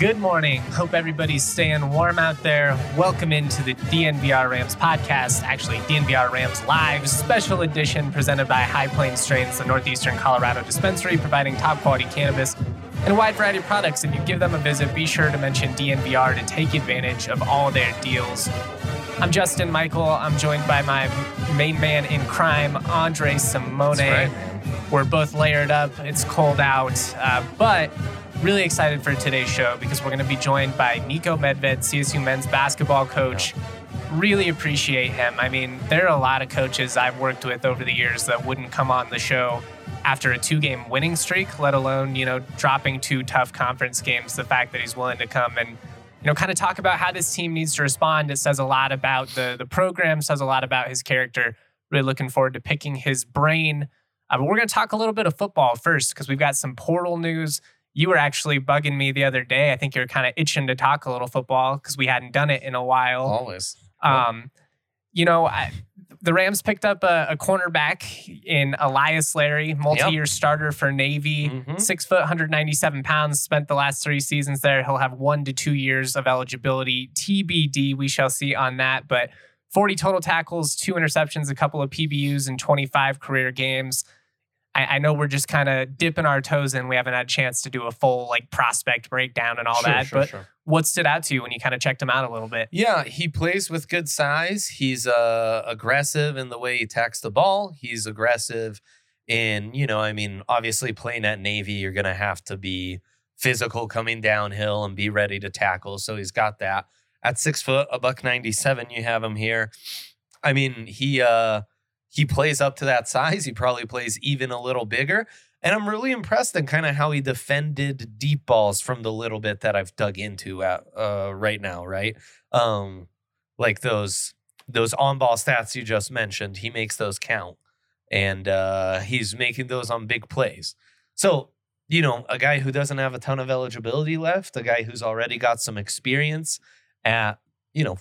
Good morning. Hope everybody's staying warm out there. Welcome into the DNVR Rams podcast, actually, DNVR Rams Live special edition presented by High Plainz Strains, the Northeastern Colorado dispensary, providing top quality cannabis and a wide variety of products. If you give them a visit, be sure to mention DNVR to take advantage of all their deals. I'm Justin Michael. I'm joined by my main man in crime, Andre Simone. right, We're both layered up. It's cold out, uh, but really excited for today's show because we're going to be joined by Niko Medved, CSU men's basketball coach. Really appreciate him. I mean, there are a lot of coaches I've worked with over the years that wouldn't come on the show after a two-game winning streak, let alone you know dropping two tough conference games. The fact that he's willing to come and you know kind of talk about how this team needs to respond. It says a lot about the the program. Says a lot about his character. Really looking forward to picking his brain. Uh, but we're going to talk a little bit of football first because we've got some portal news. You were actually bugging me the other day. I think you're kind of itching to talk a little football because we hadn't done it in a while. Always. Um, you know, I, the Rams picked up a, a cornerback in Elias Larry, multi-year starter for Navy, Mhm. six foot, 197 pounds. Spent the last three seasons there. He'll have one to two years of eligibility. TBD, we shall see on that. But 40 total tackles, two interceptions, a couple of PBUs, and 25 career games. I, I know we're just kind of dipping our toes in. We haven't had a chance to do a full like prospect breakdown and all Sure, that. sure, but sure. what stood out to you when you kind of checked him out a little bit? Yeah, he plays with good size. He's uh, aggressive in the way he attacks the ball. He's aggressive in, you know, I mean, obviously playing at Navy, you're going to have to be physical coming downhill and be ready to tackle. So he's got that. At six foot, a buck 97, you have him here. I mean, he, uh, he plays up to that size. He probably plays even a little bigger. And I'm really impressed in kind of how he defended deep balls from the little bit that I've dug into at, uh, right now, right? Um, like those those on ball stats you just mentioned, he makes those count, and uh, he's making those on big plays. So you know, a guy who doesn't have a ton of eligibility left, a guy who's already got some experience at you know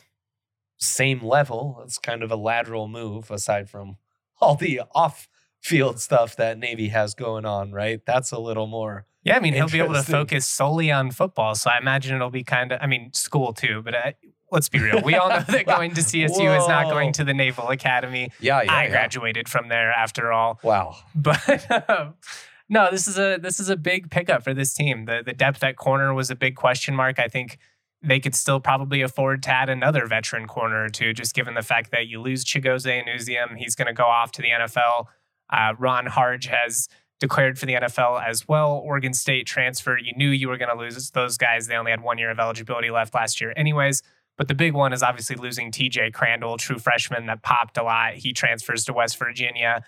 same level. It's kind of a lateral move aside from all the off field stuff that Navy has going on, right? That's a little more. Yeah, I mean, he'll be able to focus solely on football. So I imagine it'll be kind of, I mean, school too, but uh, let's be real. We all know that going to CSU is not going to the Naval Academy. Yeah, yeah. I yeah. graduated from there after all. Wow. But um, no, this is a this is a big pickup for this team. The the depth at corner was a big question mark. I think they could still probably afford to add another veteran corner or two, just given the fact that you lose Chigozie Anusiem. He's going to go off to the NFL. Uh, Ron Hardge has declared for the NFL as well. Oregon State transfer. You knew you were going to lose those guys. They only had one year of eligibility left last year, anyways. But the big one is obviously losing TJ Crandall, true freshman that popped a lot. He transfers to West Virginia.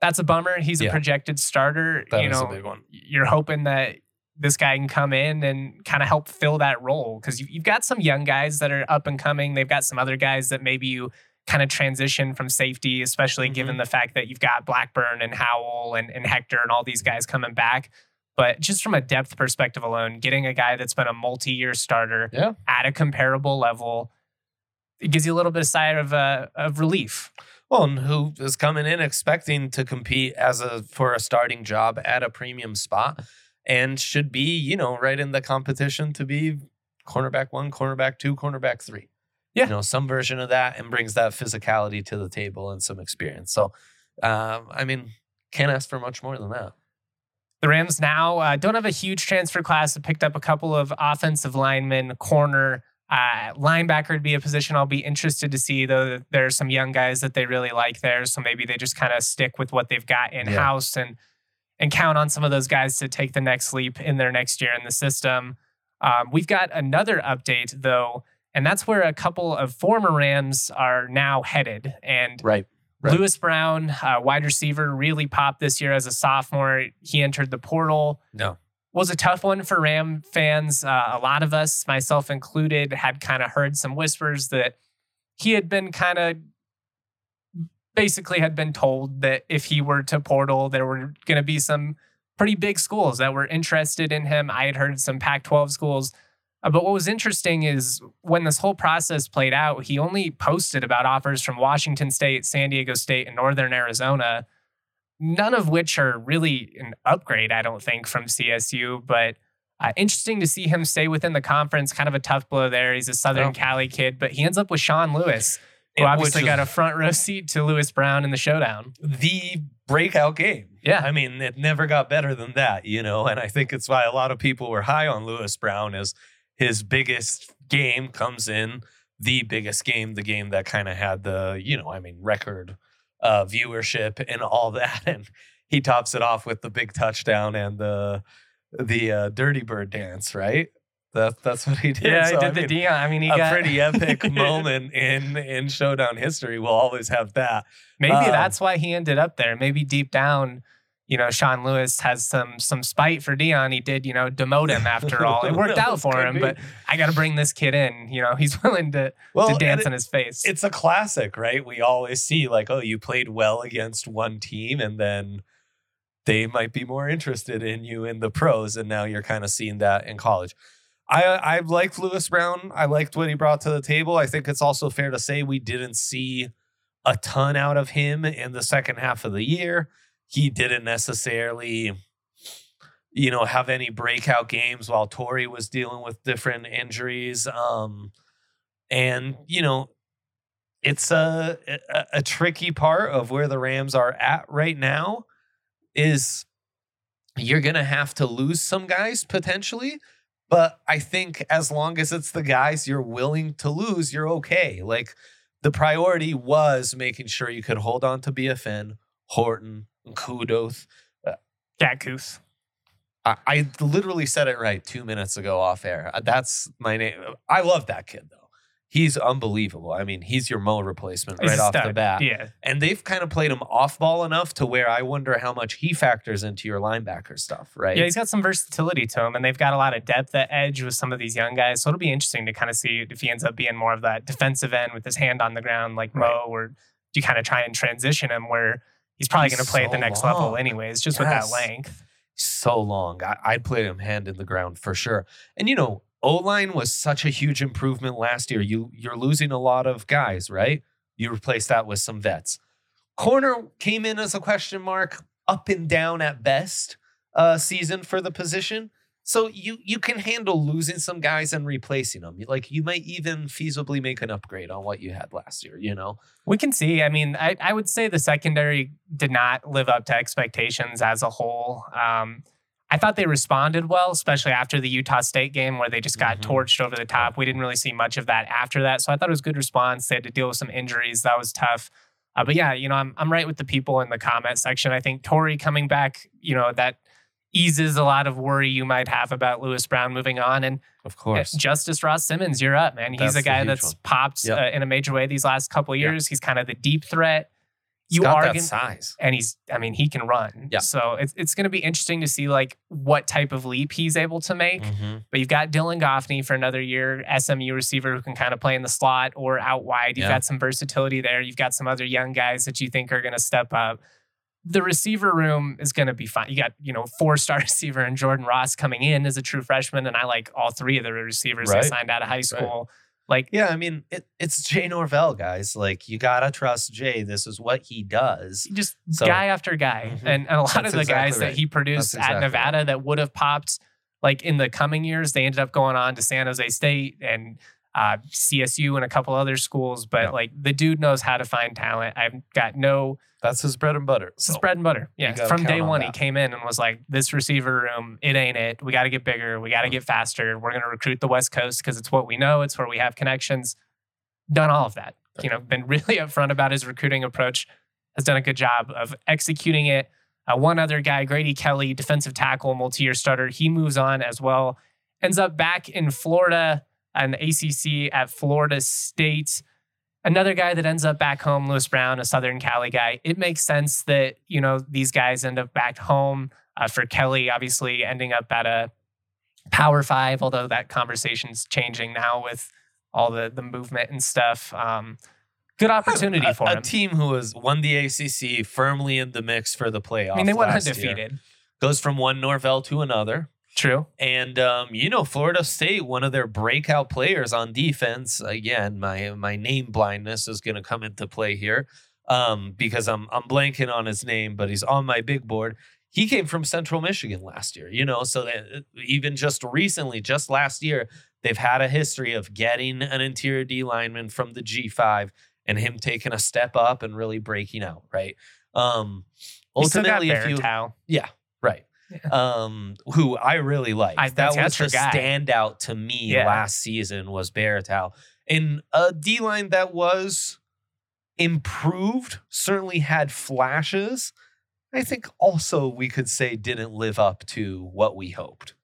That's a bummer. He's a Yeah. projected starter. That you is a know, big one. you're hoping that this guy can come in and kind of help fill that role because you, you've got some young guys that are up and coming. They've got some other guys that maybe you kind of transition from safety, especially Mm-hmm. given the fact that you've got Blackburn and Howell and, and Hector and all these guys coming back. But just from a depth perspective alone, getting a guy that's been a multi-year starter Yeah. at a comparable level, it gives you a little bit of sigh of uh, of relief. Well, and who is coming in expecting to compete as a for a starting job at a premium spot and should be, you know, right in the competition to be cornerback one, cornerback two, cornerback three. Yeah. You know, some version of that and brings that physicality to the table and some experience. So um, I mean, can't ask for much more than that. The Rams now uh, don't have a huge transfer class. Have picked up a couple of offensive linemen, corner, uh, linebacker would be a position I'll be interested to see. Though there are some young guys that they really like there, so maybe they just kind of stick with what they've got in house and and count on some of those guys to take the next leap in their next year in the system. Um, we've got another update though, and that's where a couple of former Rams are now headed. And Right. Right. Louis Brown, uh, wide receiver, really popped this year as a sophomore. He entered the portal. No. Was a tough one for Ram fans. Uh, a lot of us, myself included, had kind of heard some whispers that he had been kind of basically had been told that if he were to portal, there were going to be some pretty big schools that were interested in him. I had heard some Pac 12 schools. Uh, but what was interesting is when this whole process played out, he only posted about offers from Washington State, San Diego State, and Northern Arizona, none of which are really an upgrade, I don't think, from CSU. But uh, interesting to see him stay within the conference. Kind of a tough blow there. He's a Southern Oh. Cali kid, but he ends up with Sean Lewis, who obviously got a front row seat to Louis Brown in the showdown. the breakout game. Yeah. I mean, it never got better than that, you know, and I think it's why a lot of people were high on Louis Brown as his biggest game comes in the biggest game, the game that kind of had the, you know, I mean, record uh, viewership and all that. And he tops it off with the big touchdown and the the uh, Dirty Bird dance, right? That, that's what he did. Yeah, So, he I did the mean, Deion. I mean, he a got pretty epic moment in in showdown history. We'll always have that. Maybe Um, that's why he ended up there. Maybe deep down, you know, Sean Lewis has some some spite for Deion. He did, you know, demote him after all. It worked out for him, be. but I got to bring this kid in. You know, he's willing to well, to dance it- in his face. it's a classic, right? We always see like, oh, you played well against one team, and then they might be more interested in you in the pros, and now you're kind of seeing that in college. I I liked Louis Brown. I liked what he brought to the table. I think it's also fair to say we didn't see a ton out of him in the second half of the year. He didn't necessarily, you know, have any breakout games while Tory was dealing with different injuries. Um, and you know, it's a, a a tricky part of where the Rams are at right now. Is you're gonna have to lose some guys potentially, but I think as long as it's the guys you're willing to lose, you're okay. Like the priority was making sure you could hold on to BFN, Horton, Kudos. Jack Goose. I, I literally said it right two minutes ago off air. Uh, That's my name. I love that kid though. He's unbelievable. I mean, he's your Mo replacement He's right off the bat. Yeah. And they've kind of played him off ball enough to where I wonder how much he factors into your linebacker stuff, right? Yeah, he's got some versatility to him, and they've got a lot of depth at edge with some of these young guys. So it'll be interesting to kind of see if he ends up being more of that defensive end with his hand on the ground like Right. Mo, or do you kind of try and transition him where he's probably going to play at the so next level anyways, just with that length. so long. I, I'd play him hand in the ground for sure. And you know, O line was such a huge improvement last year. You you're losing a lot of guys, right? You replace that with some vets. Corner came in as a question mark, up and down at best, uh, season for the position. So you you can handle losing some guys and replacing them. Like you might even feasibly make an upgrade on what you had last year. You know, We can see. I mean, I, I would say the secondary did not live up to expectations as a whole. Um, I thought they responded well, especially after the Utah State game where they just got Mhm. torched over the top. We didn't really see much of that after that. So I thought it was a good response. They had to deal with some injuries. That was tough. Uh, but yeah, you know, I'm, I'm right with the people in the comment section. I think Tory coming back, you know, that eases a lot of worry you might have about Louis Brown moving on. And of course, Justus Ross-Simmons, you're up, man. He's That's a guy that's one. popped Yep. uh, in a major way these last couple Yeah. years. He's kind of the deep threat. You got are that gonna, size. and he's, I mean, he can run. Yeah. So it's it's going to be interesting to see like what type of leap he's able to make. Mhm. But you've got Dylan Goffney for another year, SMU receiver who can kind of play in the slot or out wide. You've Yeah. got some versatility there. You've got some other young guys that you think are going to step up. The receiver room is going to be fine. You got, you know, four star receiver and Jordan Ross coming in as a true freshman. And I like all three of the receivers Right. signed out of high school. Like, Yeah, I mean, it, it's Jay Norvell, guys. Like, you gotta trust Jay. This is what he does. just So- guy after guy. Mhm. And, and a lot That's of the exactly guys right. that he produced That's at exactly Nevada that would have popped like in the coming years, they ended up going on to San Jose State and uh, CSU and a couple other schools. But Yeah. like the dude knows how to find talent. I've got no That's his bread and butter. Is So, bread and butter. Yeah. From day on one, he came in and was like, this receiver room, it ain't it. We got to get bigger. We got to get faster. We're going to recruit the West Coast because it's what we know. It's where we have connections. Done all of that. You know, been really upfront about his recruiting approach. Has done a good job of executing it. Uh, one other guy, Grady Kelly, defensive tackle, multi year starter, he moves on as well. Ends up back in Florida and the ACC at Florida State another guy that ends up back home, Louis Brown, a Southern Cali guy. It makes sense that you know these guys end up back home. Uh, for Kelly, obviously ending up at a Power Five, although that conversation's changing now with all the the movement and stuff. Um, good opportunity a, for a him. team who has won the ACC firmly in the mix for the playoffs. I mean, they went last year. undefeated. Goes from one Norvell to another. True. And um, you know, Florida State, one of their breakout players on defense. Again, my my name blindness is going to come into play here um, because I'm I'm blanking on his name, but he's on my big board. He came from Central Michigan last year, you know, so that uh, even just recently, just last year, they've had a history of getting an interior D lineman from the G5 and him taking a step up and really breaking out, right? Um, You still got ultimately, if you Baratow. yeah. Um, who I really like. I- that was the guy. standout to me Yeah. last season was Baratow. And a D line that was improved, certainly had flashes. I think also we could say didn't live up to what we hoped.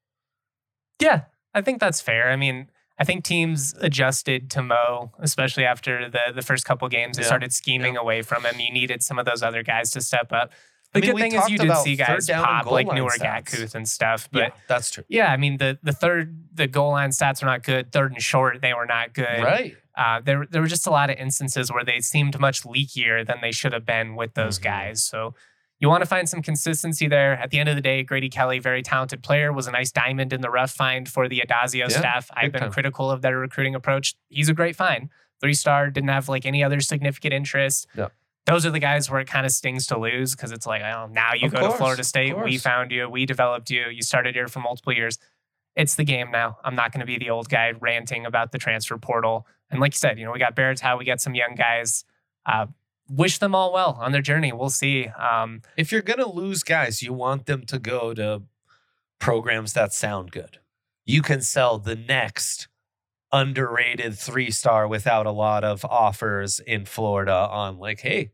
Yeah, I think that's fair. I mean, I think teams adjusted to Mo, especially after the the first couple games. They Yeah, started scheming away from him. You needed some of those other guys to step up. I The mean, good thing is you did see guys pop like newer stats. And stuff. But yeah, that's true. yeah, I mean the the third the goal line stats were not good. Third and short, they were not good. Right. Uh, there there were just a lot of instances where they seemed much leakier than they should have been with those Mhm. guys. So you want to find some consistency there. At the end of the day, Grady Kelly, very talented player, was a nice diamond in the rough find for the Addazio Yeah, staff. I've been time. critical of their recruiting approach. He's a great find. Three star, didn't have like any other significant interest. Yeah. Those are the guys where it kind of stings to lose because it's like, oh, now you Of go course, to Florida State. We found you. We developed you. You started here for multiple years. It's the game now. I'm not going to be the old guy ranting about the transfer portal. And like you said, you know, we got Baratow, we got some young guys. Uh, wish them all well on their journey. We'll see. Um, If you're going to lose guys, you want them to go to programs that sound good. You can sell the next underrated three star without a lot of offers in Florida on like, hey,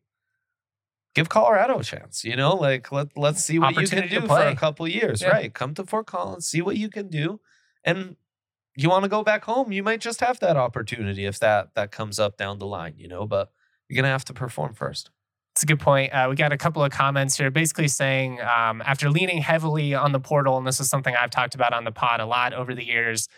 give Colorado a chance. You know, like let let's see what you can do for a couple years. Yeah. Right. Come to Fort Collins, see what you can do. And you want to go back home, you might just have that opportunity if that that comes up down the line, you know, but you're gonna have to perform first. It's a good point. Uh, we got a couple of comments here basically saying um, after leaning heavily on the portal, and this is something I've talked about on the pod a lot over the years,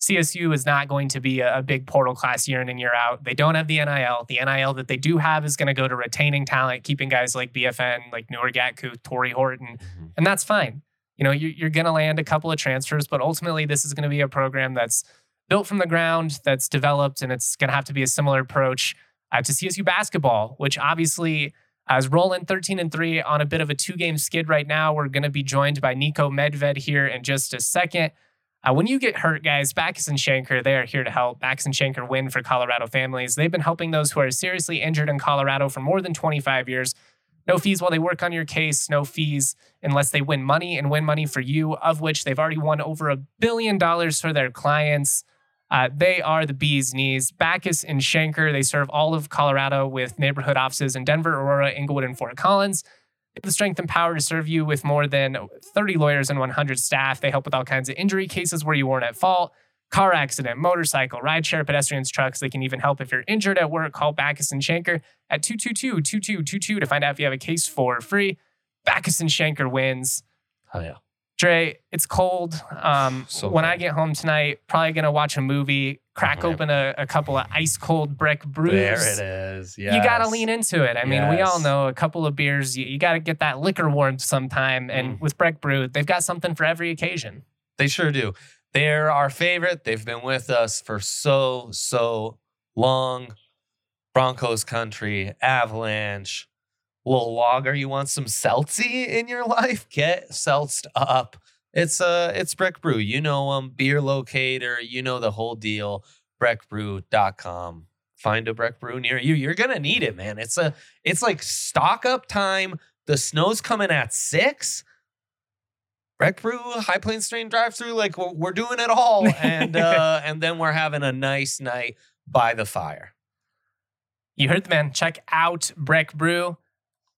CSU is not going to be a, big portal class year in and year out. They don't have the NIL. The NIL that they do have is going to go to retaining talent, keeping guys like BFN, like Nuer Gatkuoth, Tory Horton, and that's fine. You know, you're, going to land a couple of transfers, but ultimately, this is going to be a program that's built from the ground, that's developed, and it's going to have to be a similar approach uh, to CSU basketball, which obviously uh, is rolling 13 and 3 on a bit of a two game skid right now. We're going to be joined by Niko Medved here in just a second. Uh, when you get hurt, guys, Bachus and Schanker, they are here to help. Bachus and Schanker win for Colorado families. They've been helping those who are seriously injured in Colorado for more than 25 years. No fees while they work on your case, no fees unless they win money and win money for you, of which they've already won over a billion dollars for their clients. Uh, they are the bee's knees. Bachus and Schanker, they serve all of Colorado with neighborhood offices in Denver, Aurora, Englewood, and Fort Collins. The strength and power to serve you with more than 30 lawyers and 100 staff. They help with all kinds of injury cases where you weren't at fault. Car accident, motorcycle, rideshare, pedestrians, trucks. They can even help if you're injured at work. Call Bachus and Schanker at 222-2222 to find out if you have a case for free. Bachus and Schanker wins. Oh yeah. Dre, it's cold. Um, So when I get home tonight, probably gonna watch a movie, crack Yeah. open a, a couple of ice cold brick brews. There it is. You gotta lean into it. I mean, we all know a couple of beers. You, you gotta get that liquor warmed sometime. And Mm. with Breck Brew, they've got something for every occasion. They sure do. They're our favorite. They've been with us for so, so long. Broncos country, Avalanche, little logger. You want some seltzy in your life? Get seltzed up. It's uh it's Breck Brew. You know them, beer locator, you know the whole deal. breckbrew.com. Find a Breck Brew near you. You're gonna need it, man. It's a it's like stock up time. The snow's coming at six. Breck Brew, High Plains Train drive through, like we're, we're doing it all, and uh, and then we're having a nice night by the fire. You heard the man. Check out Breck Brew.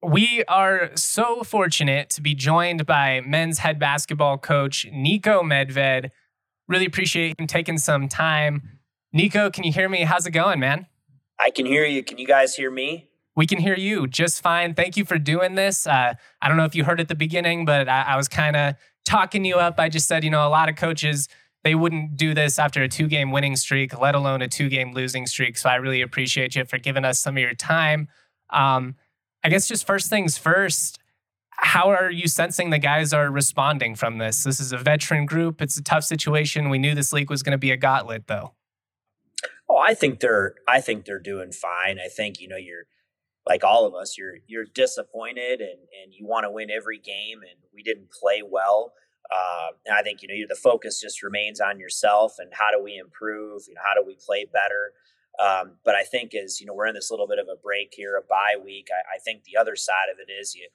We are so fortunate to be joined by men's head basketball coach Niko Medved. Really appreciate him taking some time. Niko, can you hear me? How's it going, man? I can hear you. Can you guys hear me? We can hear you just fine. Thank you for doing this. Uh, I don't know if you heard at the beginning, but I, I was kind of talking you up. I just said, you know, a lot of coaches they wouldn't do this after a two game winning streak, let alone a two game losing streak. So I really appreciate you for giving us some of your time. Um, I guess just first things first, how are you sensing the guys are responding from this? This is a veteran group. It's a tough situation. We knew this league was going to be a gauntlet, though. Oh, I think they're I think they're doing fine. I think you know you're like all of us. You're you're disappointed and and you want to win every game, and we didn't play well. Uh, and I think you know the focus just remains on yourself and how do we improve? You know, how do we play better? Um, but I think as you know we're in this little bit of a break here, a bye week. I, I think the other side of it is you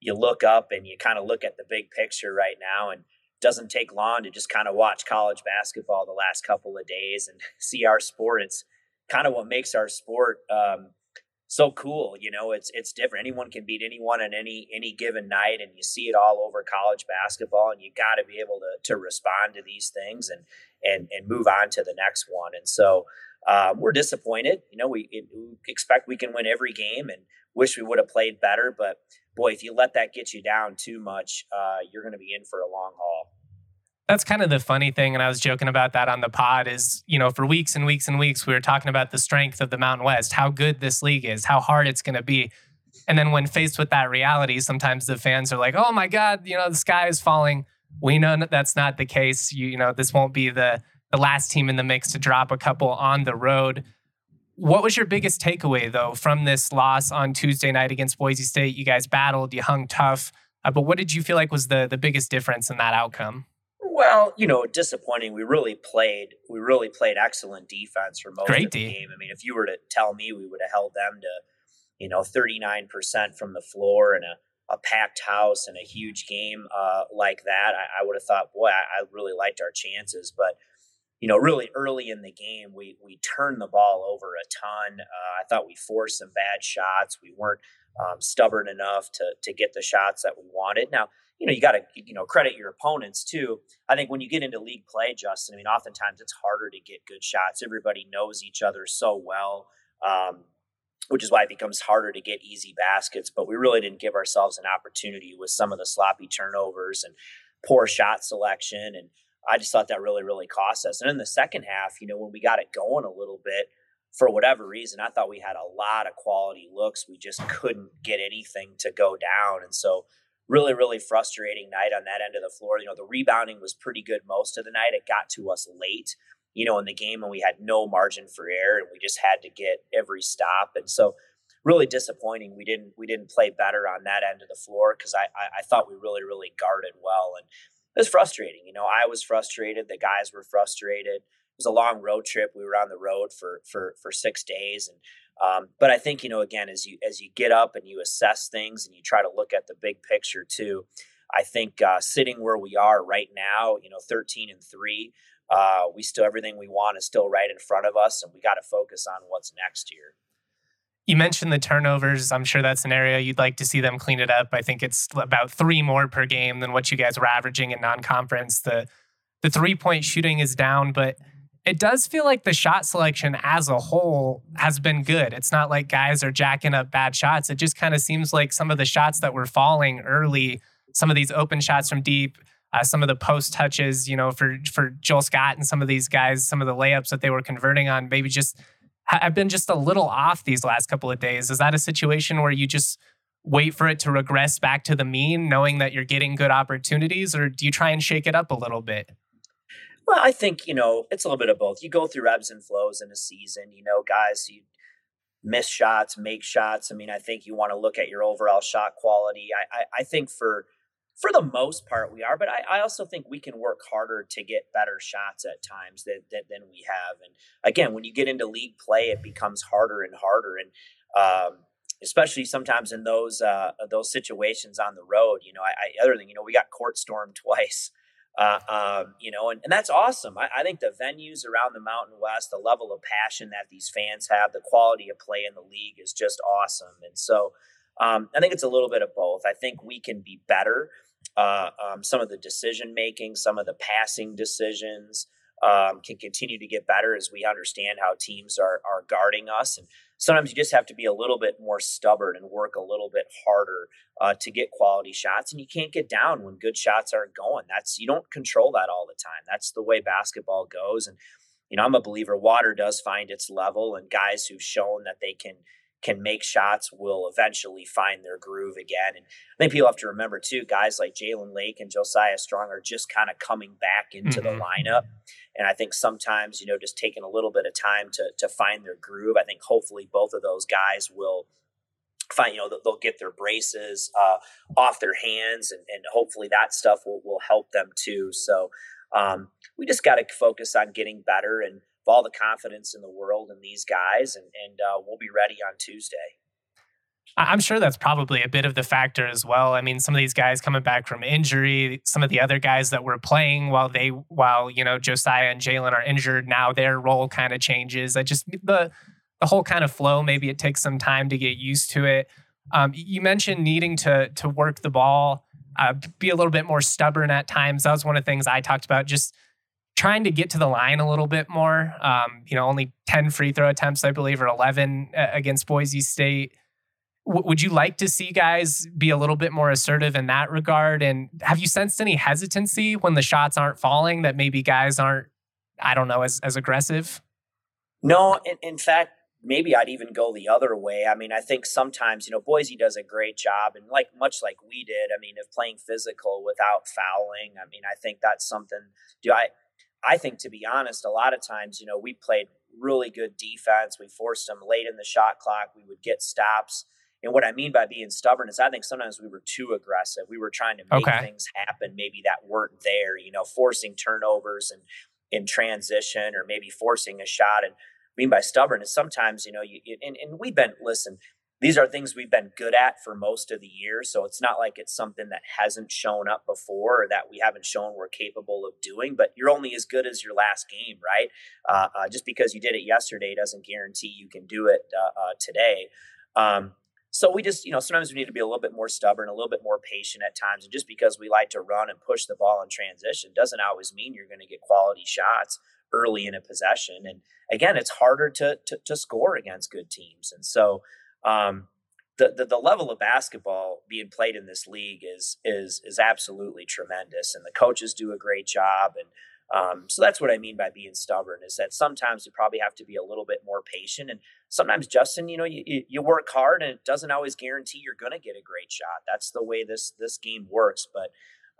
you look up and you kind of look at the big picture right now, and doesn't take long to just kind of watch college basketball the last couple of days and see our sport. It's kind of what makes our sport um, so cool. You know, it's it's different. Anyone can beat anyone on any any given night, and you see it all over college basketball. And you got to be able to to respond to these things and and and move on to the next one. And so uh, we're disappointed. You know, we, it, we expect we can win every game, and wish we would have played better. But boy, if you let that get you down too much, uh, you're going to be in for a long haul that's kind of the funny thing and i was joking about that on the pod is you know for weeks and weeks and weeks we were talking about the strength of the mountain west how good this league is how hard it's going to be and then when faced with that reality sometimes the fans are like oh my god you know the sky is falling we know that that's not the case you, you know this won't be the the last team in the mix to drop a couple on the road what was your biggest takeaway though from this loss on tuesday night against boise state you guys battled you hung tough uh, but what did you feel like was the the biggest difference in that outcome well, you know, disappointing. We really played. We really played excellent defense for most Great of the game. I mean, if you were to tell me, we would have held them to, you know, thirty nine percent from the floor and a, a packed house and a huge game uh, like that. I, I, would have thought, boy, I, I, really liked our chances. But you know, really early in the game, we we turned the ball over a ton. Uh, I thought we forced some bad shots. We weren't um, stubborn enough to to get the shots that we wanted. Now you know, you got to, you know, credit your opponents too. I think when you get into league play, Justin, I mean, oftentimes it's harder to get good shots. Everybody knows each other so well, um, which is why it becomes harder to get easy baskets. But we really didn't give ourselves an opportunity with some of the sloppy turnovers and poor shot selection. And I just thought that really, really cost us. And in the second half, you know, when we got it going a little bit, for whatever reason, I thought we had a lot of quality looks. We just couldn't get anything to go down. And so, really, really frustrating night on that end of the floor. You know, the rebounding was pretty good most of the night. It got to us late, you know, in the game, and we had no margin for error, and we just had to get every stop. And so, really disappointing. We didn't we didn't play better on that end of the floor because I, I I thought we really really guarded well, and it was frustrating. You know, I was frustrated. The guys were frustrated. It was a long road trip. We were on the road for for for six days, and um, but I think you know again as you as you get up and you assess things and you try to look at the big picture too. I think uh, sitting where we are right now, you know, thirteen and three, uh, we still everything we want is still right in front of us, and we got to focus on what's next year. You mentioned the turnovers. I'm sure that's an area you'd like to see them clean it up. I think it's about three more per game than what you guys were averaging in non-conference. The the three point shooting is down, but it does feel like the shot selection as a whole has been good. It's not like guys are jacking up bad shots. It just kind of seems like some of the shots that were falling early, some of these open shots from deep, uh, some of the post touches, you know, for for Joel Scott and some of these guys, some of the layups that they were converting on, maybe just have been just a little off these last couple of days. Is that a situation where you just wait for it to regress back to the mean, knowing that you're getting good opportunities, or do you try and shake it up a little bit? Well, I think, you know, it's a little bit of both. You go through ebbs and flows in a season, you know, guys, you miss shots, make shots. I mean, I think you want to look at your overall shot quality. I, I, I think for for the most part we are but I, I, also think we can work harder to get better shots at times than, than, we have and again when you get into league play it becomes harder and harder and um, especially sometimes in those uh, those situations on the road you know I, I other than you know we got court stormed twice uh, um, you know, and, and that's awesome. I, I, think the venues around the Mountain West, the level of passion that these fans have, the quality of play in the league is just awesome. And so um, I think it's a little bit of both. I think we can be better. Uh, um, some of the decision making, some of the passing decisions um, can continue to get better as we understand how teams are are guarding us. And sometimes you just have to be a little bit more stubborn and work a little bit harder uh, to get quality shots. And you can't get down when good shots aren't going. That's you don't control that all the time. That's the way basketball goes. And you know, I'm a believer. Water does find its level, and guys who've shown that they can can make shots will eventually find their groove again. And I think people have to remember too, guys like Jalen Lake and Josiah Strong are just kind of coming back into mm-hmm. the lineup. And I think sometimes, you know, just taking a little bit of time to to find their groove. I think hopefully both of those guys will find, you know, they'll get their braces uh, off their hands and, and hopefully that stuff will, will help them too. So um, we just got to focus on getting better and all the confidence in the world in these guys, and, and uh, we'll be ready on Tuesday. I'm sure that's probably a bit of the factor as well. I mean, some of these guys coming back from injury, some of the other guys that were playing while they, while you know Josiah and Jalen are injured, now their role kind of changes. I just the the whole kind of flow. Maybe it takes some time to get used to it. Um, you mentioned needing to to work the ball, uh, be a little bit more stubborn at times. That was one of the things I talked about. Just trying to get to the line a little bit more. Um, you know, only 10 free throw attempts, I believe, or 11 uh, against Boise State. W- would you like to see guys be a little bit more assertive in that regard? And have you sensed any hesitancy when the shots aren't falling that maybe guys aren't, I don't know, as, as aggressive? No, in, in fact, maybe I'd even go the other way. I mean, I think sometimes, you know, Boise does a great job and like much like we did, I mean, of playing physical without fouling. I mean, I think that's something do I I think, to be honest, a lot of times, you know, we played really good defense. We forced them late in the shot clock. We would get stops. And what I mean by being stubborn is I think sometimes we were too aggressive. We were trying to make okay. things happen, maybe that weren't there, you know, forcing turnovers and in transition or maybe forcing a shot. And I mean by stubborn is sometimes, you know, you, and, and we've been, listen, these are things we've been good at for most of the year. So it's not like it's something that hasn't shown up before or that we haven't shown we're capable of doing. But you're only as good as your last game, right? Uh, uh, just because you did it yesterday doesn't guarantee you can do it uh, uh, today. Um, so we just, you know, sometimes we need to be a little bit more stubborn, a little bit more patient at times. And just because we like to run and push the ball in transition doesn't always mean you're going to get quality shots early in a possession. And again, it's harder to, to, to score against good teams. And so, um, the, the, the level of basketball being played in this league is is is absolutely tremendous, and the coaches do a great job. And um, so that's what I mean by being stubborn is that sometimes you probably have to be a little bit more patient, and sometimes Justin, you know, you, you work hard, and it doesn't always guarantee you're going to get a great shot. That's the way this this game works. But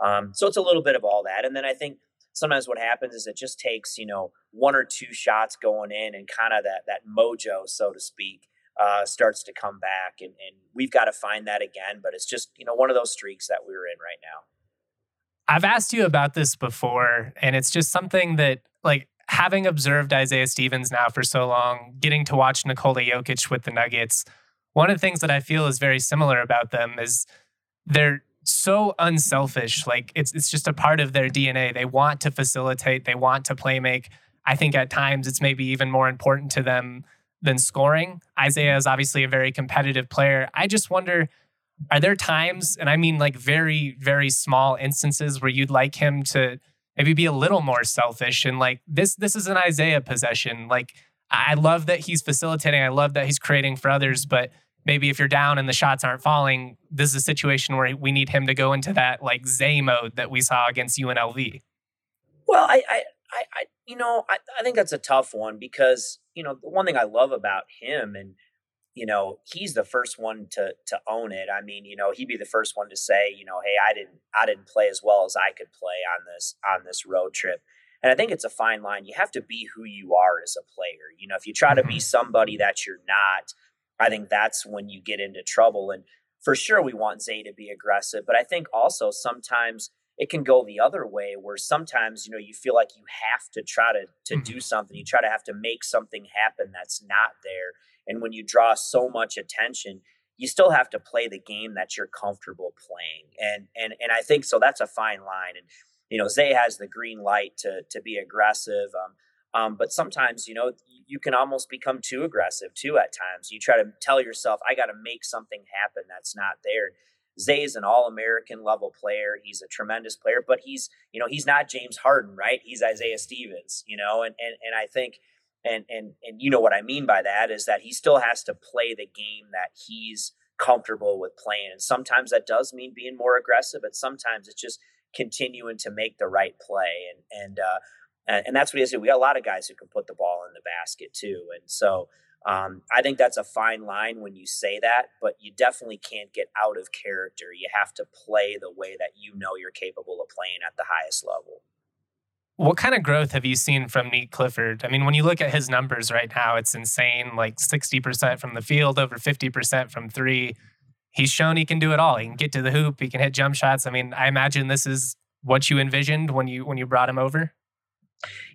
um, so it's a little bit of all that, and then I think sometimes what happens is it just takes you know one or two shots going in and kind of that that mojo, so to speak uh, starts to come back. And, and we've got to find that again. But it's just, you know, one of those streaks that we're in right now. I've asked you about this before, and it's just something that, like, having observed Isaiah Stevens now for so long, getting to watch Nikola Jokic with the Nuggets, one of the things that I feel is very similar about them is they're so unselfish. Like it's it's just a part of their DNA. They want to facilitate, they want to play make. I think at times it's maybe even more important to them than scoring. Isaiah is obviously a very competitive player. I just wonder are there times, and I mean like very, very small instances where you'd like him to maybe be a little more selfish and like this this is an Isaiah possession. Like I love that he's facilitating, I love that he's creating for others, but maybe if you're down and the shots aren't falling, this is a situation where we need him to go into that like Zay mode that we saw against UNLV. Well, I, I, I, you know, I, I think that's a tough one because you know the one thing I love about him and you know he's the first one to to own it. I mean, you know, he'd be the first one to say, you know, hey, I didn't I didn't play as well as I could play on this on this road trip. And I think it's a fine line. You have to be who you are as a player. You know, if you try to be mm-hmm. somebody that you're not, I think that's when you get into trouble. And for sure we want Zay to be aggressive, but I think also sometimes it can go the other way where sometimes you know you feel like you have to try to to mm-hmm. do something. You try to have to make something happen that's not there and when you draw so much attention you still have to play the game that you're comfortable playing and and and I think so that's a fine line and you know Zay has the green light to to be aggressive um, um, but sometimes you know you can almost become too aggressive too at times. You try to tell yourself I got to make something happen that's not there Zay is an all-American level player. He's a tremendous player, but he's, you know, he's not James Harden, right? He's Isaiah Stevens, you know, and and and I think and and and you know what I mean by that is that he still has to play the game that he's comfortable with playing. And sometimes that does mean being more aggressive, but sometimes it's just continuing to make the right play. And and uh and that's what he is. We got a lot of guys who can put the ball in the basket too. And so um, I think that's a fine line when you say that, but you definitely can't get out of character. You have to play the way that you know you're capable of playing at the highest level. What kind of growth have you seen from Nique Clifford? I mean, when you look at his numbers right now, it's insane like 60% from the field, over 50% from three. He's shown he can do it all. He can get to the hoop, he can hit jump shots. I mean, I imagine this is what you envisioned when you when you brought him over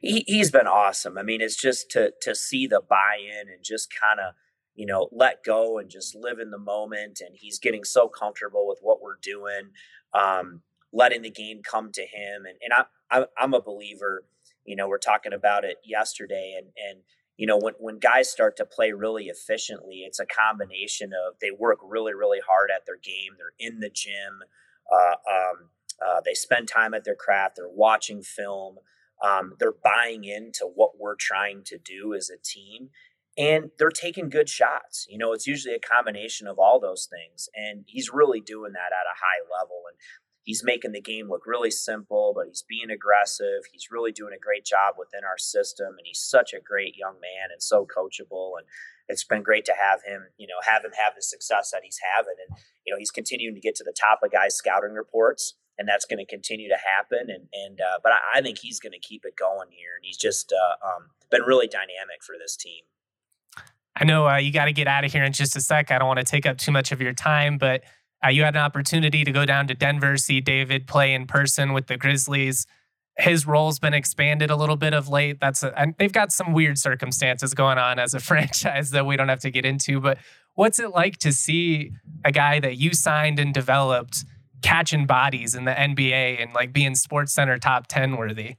he, he's been awesome. I mean, it's just to to see the buy-in and just kind of you know let go and just live in the moment. And he's getting so comfortable with what we're doing, um, letting the game come to him. And and I, I I'm a believer. You know, we're talking about it yesterday, and and you know when when guys start to play really efficiently, it's a combination of they work really really hard at their game. They're in the gym. Uh, um, uh, they spend time at their craft. They're watching film um, they're buying into what we're trying to do as a team and they're taking good shots. You know, it's usually a combination of all those things. And he's really doing that at a high level. And he's making the game look really simple, but he's being aggressive. He's really doing a great job within our system. And he's such a great young man and so coachable. And it's been great to have him, you know, have him have the success that he's having. And, you know, he's continuing to get to the top of guys' scouting reports and that's going to continue to happen. And and uh, but I, I, think he's going to keep it going here, and he's just uh, um, been really dynamic for this team. I know uh, you got to get out of here in just a sec. I don't want to take up too much of your time, but uh, you had an opportunity to go down to Denver, see David play in person with the Grizzlies. His role's been expanded a little bit of late. That's a, and they've got some weird circumstances going on as a franchise that we don't have to get into. But what's it like to see a guy that you signed and developed? Catching bodies in the NBA and like being Sports Center top 10 worthy?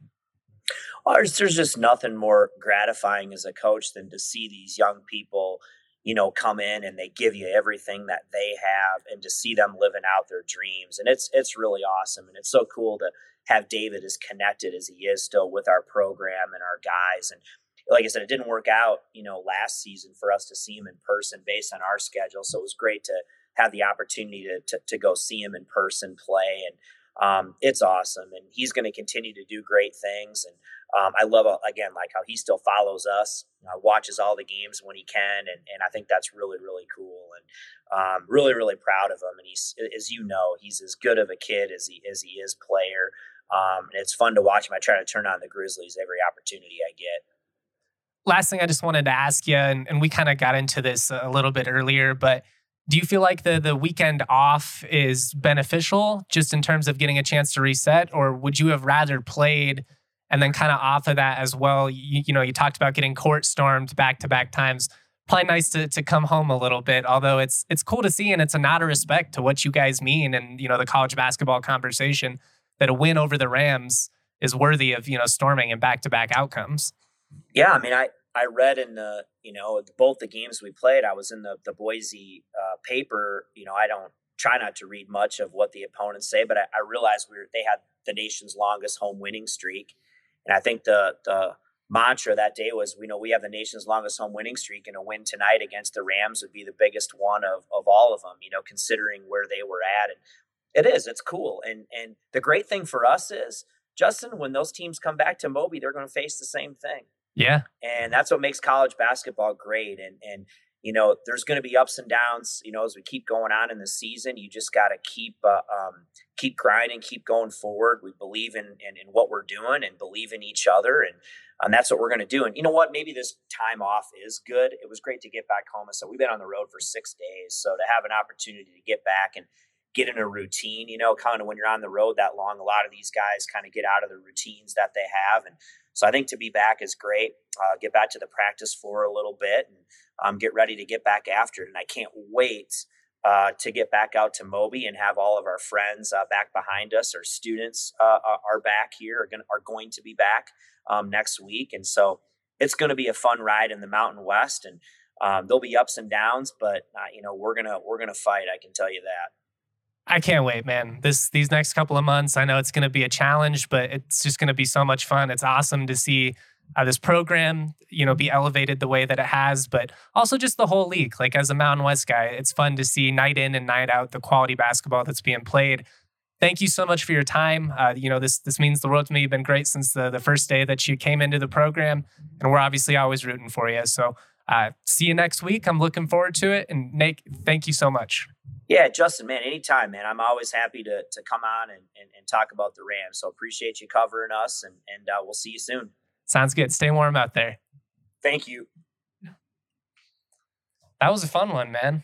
Well, there's, there's just nothing more gratifying as a coach than to see these young people, you know, come in and they give you everything that they have and to see them living out their dreams. And it's it's really awesome. And it's so cool to have David as connected as he is still with our program and our guys. And like I said, it didn't work out, you know, last season for us to see him in person based on our schedule. So it was great to had the opportunity to, to, to go see him in person play. And um, it's awesome. And he's going to continue to do great things. And um, I love, uh, again, like how he still follows us, uh, watches all the games when he can. And, and I think that's really, really cool. And um, really, really proud of him. And he's, as you know, he's as good of a kid as he, as he is player. Um, and it's fun to watch him. I try to turn on the Grizzlies every opportunity I get. Last thing I just wanted to ask you, and, and we kind of got into this a little bit earlier, but do you feel like the the weekend off is beneficial just in terms of getting a chance to reset, or would you have rather played and then kind of off of that as well? You, you know, you talked about getting court stormed back to back times. Probably nice to to come home a little bit. Although it's it's cool to see, and it's a nod of respect to what you guys mean, and you know the college basketball conversation that a win over the Rams is worthy of you know storming and back to back outcomes. Yeah, I mean, I I read in the you know both the games we played. I was in the the Boise uh, paper. You know, I don't try not to read much of what the opponents say, but I, I realized we were, they had the nation's longest home winning streak, and I think the the mantra that day was, you know, we have the nation's longest home winning streak, and a win tonight against the Rams would be the biggest one of of all of them. You know, considering where they were at, and it is. It's cool, and and the great thing for us is. Justin, when those teams come back to Moby, they're going to face the same thing yeah. And that's what makes college basketball great. And and you know, there's going to be ups and downs. You know, as we keep going on in the season, you just got to keep uh, um, keep grinding, keep going forward. We believe in, in, in what we're doing and believe in each other, and and that's what we're going to do. And you know what? Maybe this time off is good. It was great to get back home. So we've been on the road for six days, so to have an opportunity to get back and get in a routine, you know, kind of when you're on the road that long, a lot of these guys kind of get out of the routines that they have. And so I think to be back is great. Uh, get back to the practice floor a little bit and um, get ready to get back after it. And I can't wait uh, to get back out to Moby and have all of our friends uh, back behind us. Our students uh, are back here, are, gonna, are going to be back um, next week. And so it's going to be a fun ride in the Mountain West. And um, there'll be ups and downs, but uh, you know we're gonna we're gonna fight. I can tell you that. I can't wait, man. This these next couple of months, I know it's going to be a challenge, but it's just going to be so much fun. It's awesome to see uh, this program, you know, be elevated the way that it has, but also just the whole league. Like as a Mountain West guy, it's fun to see night in and night out the quality basketball that's being played. Thank you so much for your time. Uh, you know, this this means the world to me. You've been great since the the first day that you came into the program, and we're obviously always rooting for you. So, uh, see you next week. I'm looking forward to it. And Nate, thank you so much. Yeah, Justin, man, anytime, man. I'm always happy to to come on and, and, and talk about the Rams. So appreciate you covering us, and and uh, we'll see you soon. Sounds good. Stay warm out there. Thank you. That was a fun one, man.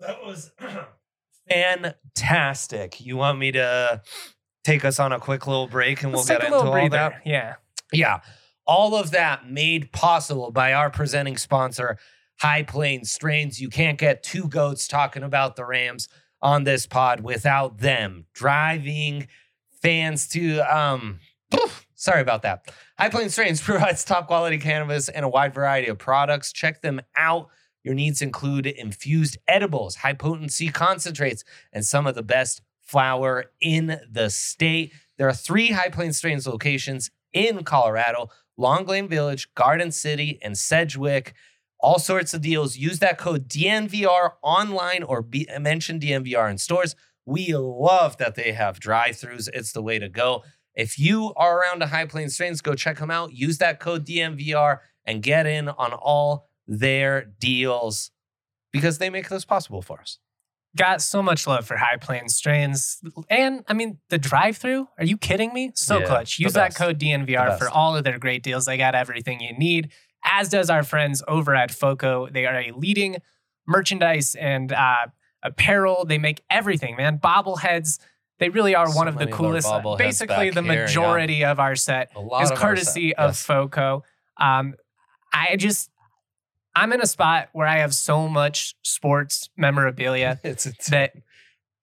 That was fantastic. You want me to take us on a quick little break and Let's we'll get into all breather. that? Yeah. Yeah. All of that made possible by our presenting sponsor, High Plainz Strains. You can't get two goats talking about the Rams on this pod without them driving fans to um sorry about that. High Plainz Strains provides top quality cannabis and a wide variety of products. Check them out. Your needs include infused edibles, high potency concentrates, and some of the best flower in the state. There are three High Plainz Strains locations in Colorado Long Glen Village, Garden City, and Sedgwick all sorts of deals. Use that code DNVR online or be, mention DNVR in stores. We love that they have drive throughs. It's the way to go. If you are around a High Plainz Strains, go check them out. Use that code DNVR and get in on all their deals because they make this possible for us. Got so much love for High Plainz Strains. And I mean, the drive through, are you kidding me? So yeah, clutch. Use that code DNVR for all of their great deals. They got everything you need as does our friends over at FOCO. They are a leading merchandise and uh, apparel. They make everything, man. Bobbleheads. They really are so one of the coolest. Of basically, the majority here, yeah. of our set is courtesy of, yes. FOCO. Um, I just, I'm in a spot where I have so much sports memorabilia that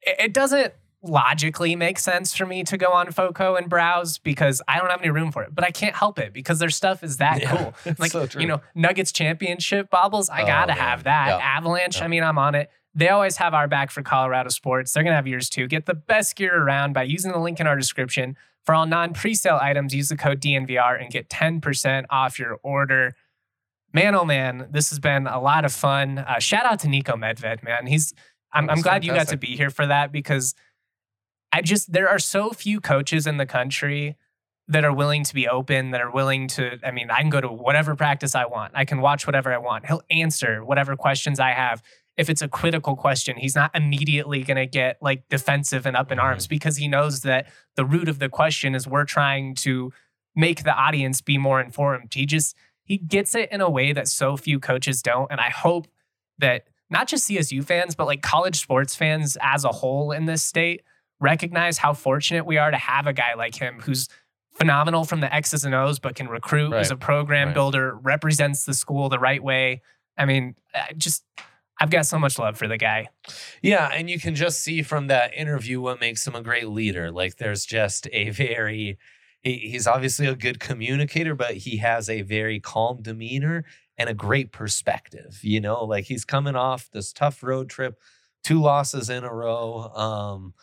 it doesn't logically makes sense for me to go on FOCO and browse because I don't have any room for it. But I can't help it because their stuff is that yeah, cool. Like so you know, Nuggets championship baubles, I oh, gotta have that. Avalanche. I mean, I'm on it. They always have our back for Colorado sports. They're gonna have yours too. Get the best gear around by using the link in our description. For all non-presale items, use the code DNVR and get 10% off your order. Man, oh man, this has been a lot of fun. Uh, shout out to Niko Medved, man. He's I'm, I'm glad fantastic. you got to be here for that because I just there are so few coaches in the country that are willing to be open, that are willing to. I mean, I can go to whatever practice I want. I can watch whatever I want. He'll answer whatever questions I have. If it's a critical question, he's not immediately going to get like defensive and up in arms mm-hmm. because he knows that the root of the question is we're trying to make the audience be more informed. He just he gets it in a way that so few coaches don't, and I hope that not just CSU fans, but like college sports fans as a whole in this state recognize how fortunate we are to have a guy like him who's phenomenal from the X's and O's, but can recruit, right. is a program right. builder, represents the school the right way. I mean, just I've got so much love for the guy. Yeah, and you can just see from that interview what makes him a great leader. Like there's just a very he's obviously a good communicator, but he has a very calm demeanor and a great perspective. You know, like he's coming off this tough road trip, two losses in a row. Um,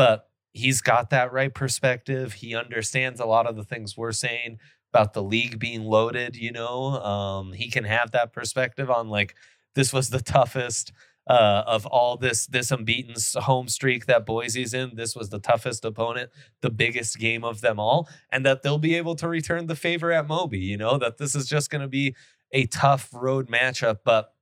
but he's got that right perspective. He understands a lot of the things we're saying about the league being loaded, you know. Um, he can have that perspective on like this was the toughest uh, of all this this unbeaten home streak that Boise's in. This was the toughest opponent, the biggest game of them all, and that they'll be able to return the favor at Moby. You know that this is just going to be a tough road matchup, but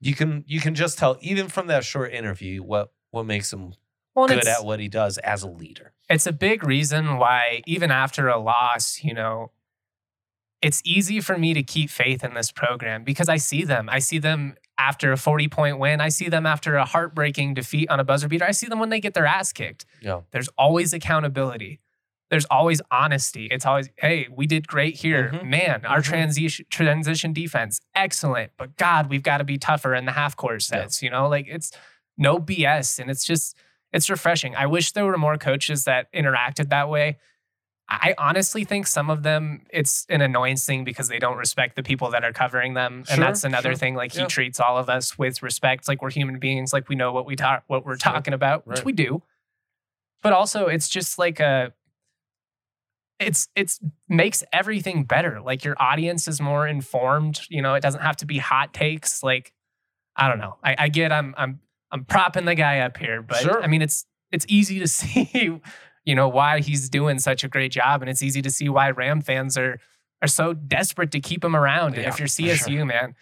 you can you can just tell even from that short interview what what makes him well, good at what he does as a leader. It's a big reason why even after a loss, you know, it's easy for me to keep faith in this program because I see them. I see them after a 40 point win. I see them after a heartbreaking defeat on a buzzer beater. I see them when they get their ass kicked. Yeah. There's always accountability. There's always honesty. It's always, hey, we did great here. Mm-hmm. Man, our mm-hmm. transition transition defense, excellent. But God, we've got to be tougher in the half court sets. Yeah. You know, like it's no BS. And it's just, it's refreshing. I wish there were more coaches that interacted that way. I honestly think some of them it's an annoyance thing because they don't respect the people that are covering them, and that's another sure. thing. Like yeah. he treats all of us with respect, like we're human beings, like we know what we talk, what we're sure. talking about, right. which we do. But also, it's just like a, it's it's makes everything better. Like your audience is more informed. You know, it doesn't have to be hot takes. Like I don't know. I, I get I'm I'm I'm propping the guy up here, but sure. I mean it's it's easy to see you know, why he's doing such a great job. And it's easy to see why Ram fans are are so desperate to keep him around. Yeah, if you're CSU, sure. man,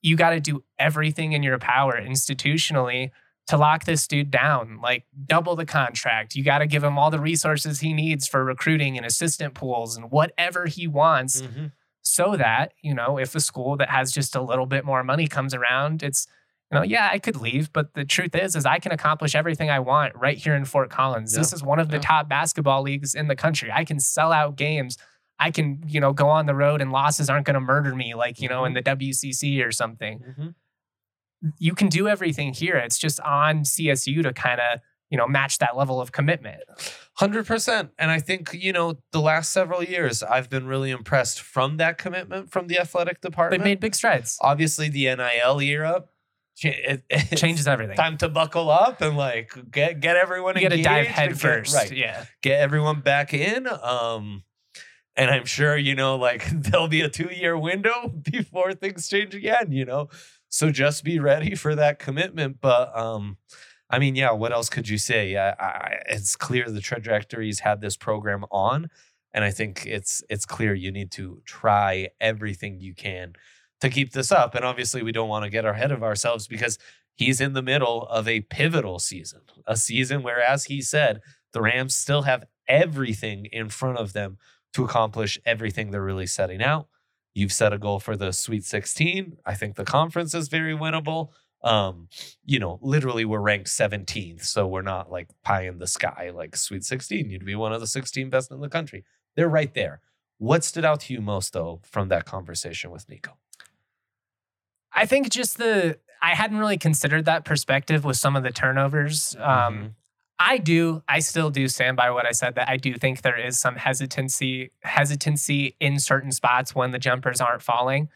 you got to do everything in your power institutionally to lock this dude down, like double the contract. You got to give him all the resources he needs for recruiting and assistant pools and whatever he wants mm-hmm. so that, you know, if a school that has just a little bit more money comes around, it's you know, yeah, I could leave, but the truth is, is I can accomplish everything I want right here in Fort Collins. Yeah. This is one of the yeah. top basketball leagues in the country. I can sell out games. I can, you know, go on the road and losses aren't going to murder me like, you know, mm-hmm. in the WCC or something. Mm-hmm. You can do everything here. It's just on CSU to kind of, you know, match that level of commitment. 100%. And I think, you know, the last several years, I've been really impressed from that commitment from the athletic department. They made big strides. Obviously, the NIL era it, it changes everything. Time to buckle up and like get get everyone. You got to dive head first, right? Yeah, get everyone back in. Um, and I'm sure you know, like there'll be a two year window before things change again. You know, so just be ready for that commitment. But um, I mean, yeah, what else could you say? I, I, it's clear the trajectory's had this program on, and I think it's it's clear you need to try everything you can to keep this up. And obviously, we don't want to get ahead of ourselves because he's in the middle of a pivotal season, a season where, as he said, the Rams still have everything in front of them to accomplish everything they're really setting out. You've set a goal for the Sweet 16. I think the conference is very winnable. Um, you know, literally we're ranked 17th, so we're not like pie in the sky like Sweet 16. You'd be one of the 16 best in the country. They're right there. What stood out to you most though from that conversation with Niko? I think just the I hadn't really considered that perspective with some of the turnovers. Um, mm-hmm. I do. I still do stand by what I said that I do think there is some hesitancy hesitancy in certain spots when the jumpers aren't falling.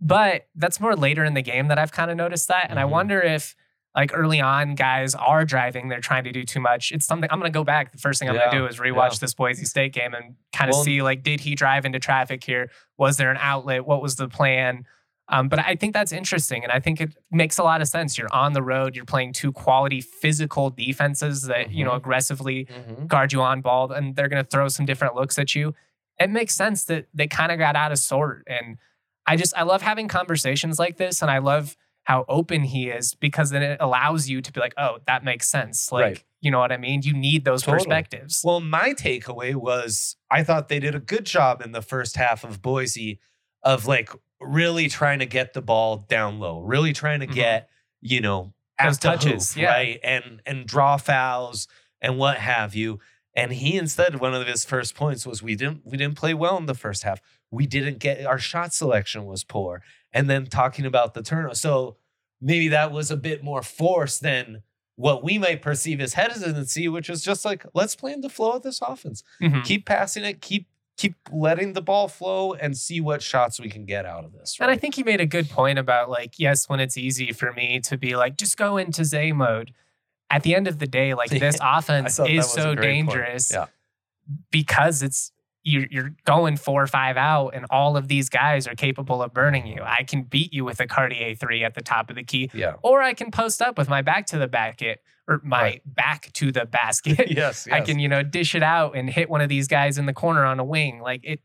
But that's more later in the game that I've kind of noticed that. And mm-hmm. I wonder if like early on guys are driving, they're trying to do too much. It's something I'm gonna go back. The first thing I'm yeah, gonna do is rewatch yeah. this Boise State game and kind of well, see like did he drive into traffic here? Was there an outlet? What was the plan? Um, but I think that's interesting. And I think it makes a lot of sense. You're on the road, you're playing two quality physical defenses that, mm-hmm. you know, mm-hmm. aggressively mm-hmm. guard you on ball and they're going to throw some different looks at you. It makes sense that they kind of got out of sort. And I just, I love having conversations like this. And I love how open he is because then it allows you to be like, oh, that makes sense. Like, right. you know what I mean? You need those totally. perspectives. Well, my takeaway was I thought they did a good job in the first half of Boise of like really trying to get the ball down low, really trying to mm-hmm. get, you know, those touches, hoop, yeah. right? And and draw fouls and what have you. And he instead, one of his first points was we didn't we didn't play well in the first half. We didn't get our shot selection was poor. And then talking about the turnover. So maybe that was a bit more force than what we might perceive as hesitancy, which was just like, let's play in the flow of this offense. Mm-hmm. Keep passing it, keep keep letting the ball flow and see what shots we can get out of this. Right? And I think he made a good point about like, yes, when it's easy for me to be like, just go into Zay mode. At the end of the day, like this offense is so dangerous yeah. because it's you're, you're going four or five out, and all of these guys are capable of burning you. I can beat you with a Cartier three at the top of the key, yeah. or I can post up with my back to the basket or my right. back to the basket. yes, yes, I can you know dish it out and hit one of these guys in the corner on a wing. Like it,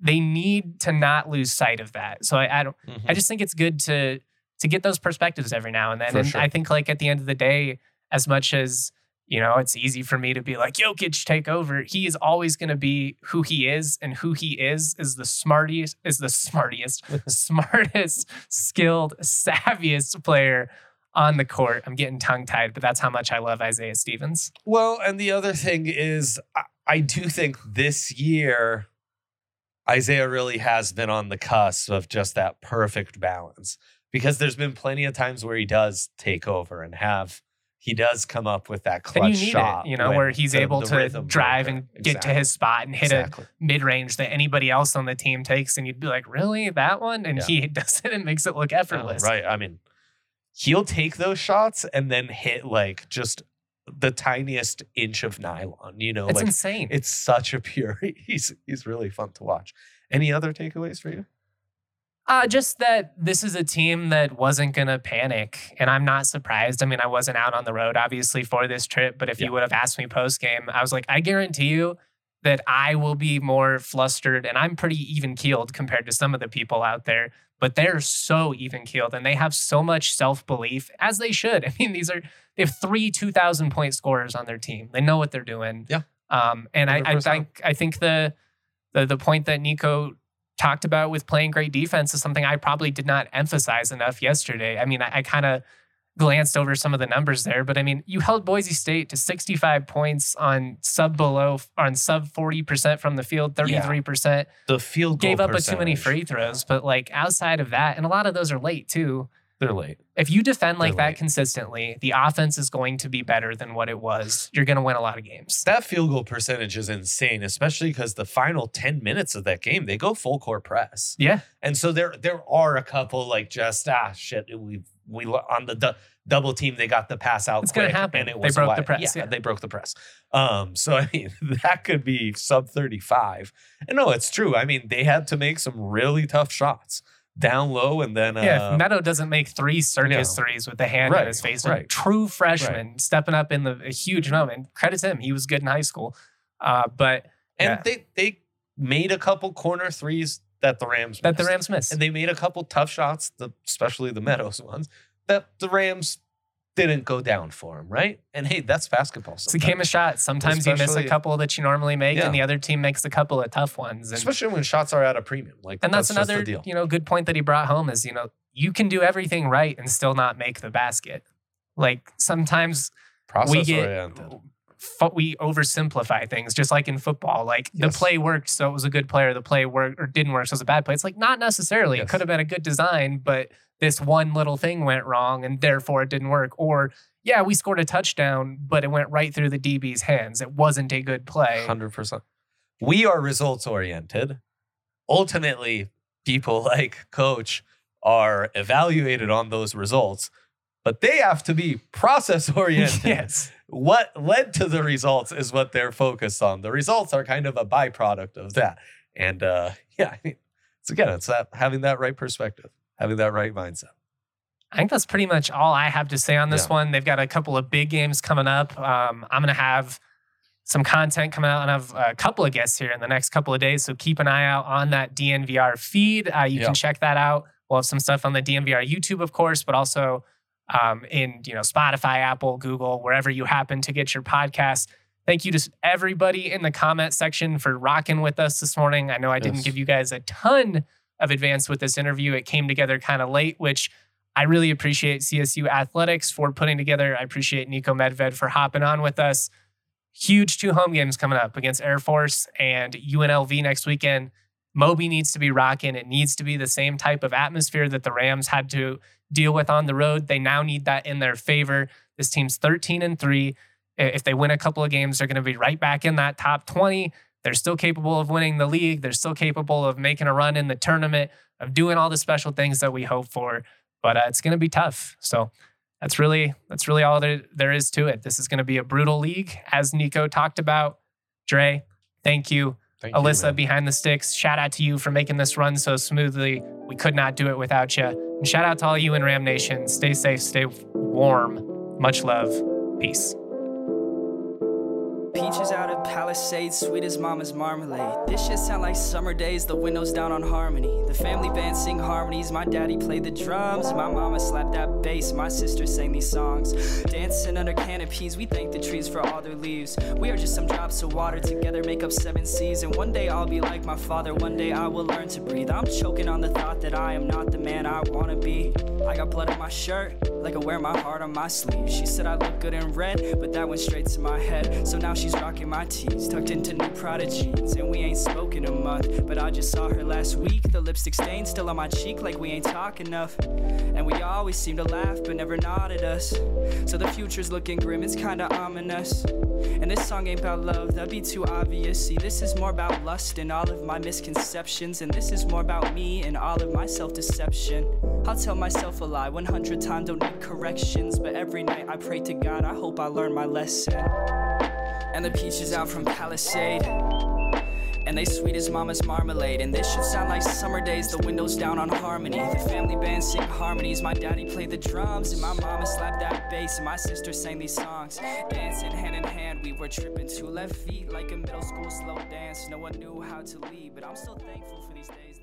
they need to not lose sight of that. So I, I don't. Mm-hmm. I just think it's good to to get those perspectives every now and then. For and sure. I think like at the end of the day, as much as you know, it's easy for me to be like, Jokic, take over. He is always going to be who he is, and who he is is the smartest, is the smartest, smartest, skilled, savviest player on the court. I'm getting tongue tied, but that's how much I love Isaiah Stevens. Well, and the other thing is, I, I do think this year, Isaiah really has been on the cusp of just that perfect balance because there's been plenty of times where he does take over and have he does come up with that clutch and you need shot, it, you know, where he's the, able the to drive and exactly. get to his spot and hit exactly. a mid range that anybody else on the team takes, and you'd be like, "Really, that one?" And yeah. he does it and makes it look effortless. right. I mean, he'll take those shots and then hit like just the tiniest inch of nylon. You know, it's like, insane. It's such a pure. He's he's really fun to watch. Any other takeaways for you? Uh, just that this is a team that wasn't going to panic. And I'm not surprised. I mean, I wasn't out on the road, obviously, for this trip. But if yeah. you would have asked me post game, I was like, I guarantee you that I will be more flustered. And I'm pretty even keeled compared to some of the people out there. But they're so even keeled and they have so much self belief, as they should. I mean, these are, they have three 2,000 point scorers on their team. They know what they're doing. Yeah. Um, and I, I think, I think the, the, the point that Niko talked about with playing great defense is something I probably did not emphasize enough yesterday. I mean, I, I kind of glanced over some of the numbers there, but I mean, you held Boise State to 65 points on sub below on sub 40% from the field, 33%. Yeah. The field gave up percentage. a too many free throws, but like outside of that, and a lot of those are late too. They're late. If you defend like They're that late. consistently, the offense is going to be better than what it was. You're going to win a lot of games. That field goal percentage is insane, especially because the final 10 minutes of that game, they go full court press. Yeah. And so there there are a couple like just ah shit, we we on the du- double team they got the pass out it's going to happen. and it was they broke the press. Yeah, yeah, they broke the press. Um so I mean, that could be sub 35. And no, it's true. I mean, they had to make some really tough shots down low and then uh, yeah. Meadow doesn't make three circus threes with the hand right, in his face, right. true freshman right. stepping up in the a huge moment. Credit to him, he was good in high school. Uh, but and yeah. they they made a couple corner threes that the Rams that the Rams missed, and they made a couple tough shots, the, especially the Meadows ones that the Rams didn't go down for him, right? And hey, that's basketball. Sometimes. It's a game of shots. Sometimes Especially, you miss a couple that you normally make, yeah. and the other team makes a couple of tough ones. And, Especially when shots are at a premium. Like, and that's, that's another you know good point that he brought home is you know you can do everything right and still not make the basket. Like sometimes Process we get oriented. we oversimplify things, just like in football. Like yes. the play worked, so it was a good player. The play worked or didn't work, so it was a bad play. It's like not necessarily. Yes. It could have been a good design, but this one little thing went wrong and therefore it didn't work. Or yeah, we scored a touchdown, but it went right through the DB's hands. It wasn't a good play. 100%. We are results oriented. Ultimately, people like coach are evaluated on those results, but they have to be process oriented. yes. What led to the results is what they're focused on. The results are kind of a byproduct of that. And uh, yeah, it's again, it's that having that right perspective, having that right mindset. I think that's pretty much all I have to say on this yeah. one. They've got a couple of big games coming up. Um, I'm going to have some content coming out and I have a couple of guests here in the next couple of days. So keep an eye out on that DNVR feed. Uh, you yeah. can check that out. We'll have some stuff on the DNVR YouTube, of course, but also um, in you know Spotify, Apple, Google, wherever you happen to get your podcasts. Thank you to everybody in the comment section for rocking with us this morning. I know I didn't give you guys a ton of advance with this interview. It came together kind of late, which I really appreciate CSU Athletics for putting together. I appreciate Niko Medved for hopping on with us. Huge two home games coming up against Air Force and UNLV next weekend. Moby needs to be rocking. It needs to be the same type of atmosphere that the Rams had to deal with on the road. They now need that in their favor. This team's 13 and 3. If they win a couple of games, they're going to be right back in that top 20. They're still capable of winning the league. They're still capable of making a run in the tournament, of doing all the special things that we hope for but uh, it's going to be tough. So that's really that's really all there, there is to it. This is going to be a brutal league, as Niko talked about. Dre, thank you. Thank Alyssa you, behind the sticks, shout out to you for making this run so smoothly. We could not do it without you. And shout out to all you in Ram Nation. Stay safe, stay warm. Much love. Peace. Peaches out of Palisades, sweet as mama's marmalade. This shit sound like summer days, the windows down on harmony. The family band sing harmonies, my daddy played the drums. My mama slapped that bass, my sister sang these songs. Dancing under canopies, we thank the trees for all their leaves. We are just some drops of water together, make up seven seas. And one day I'll be like my father, one day I will learn to breathe. I'm choking on the thought that I am not the man I wanna be. I got blood on my shirt, like I wear my heart on my sleeve. She said I look good in red, but that went straight to my head. So now she's rocking my tees, tucked into new Prada jeans. And we ain't spoken a month, but I just saw her last week. The lipstick stain still on my cheek, like we ain't talk enough. And we always seem to laugh, but never nod at us. So the future's looking grim, it's kinda ominous. And this song ain't about love, that'd be too obvious. See, this is more about lust and all of my misconceptions. And this is more about me and all of my self deception. I'll tell myself a lie 100 times, don't need corrections. But every night I pray to God, I hope I learn my lesson. And the peaches out from Palisade. And they sweet as mama's marmalade. And this should sound like summer days, the windows down on harmony. The family band sing harmonies. My daddy played the drums, and my mama slapped that bass. And my sister sang these songs. Dancing hand in hand, we were tripping two left feet like a middle school slow dance. No one knew how to lead, but I'm still thankful for these days.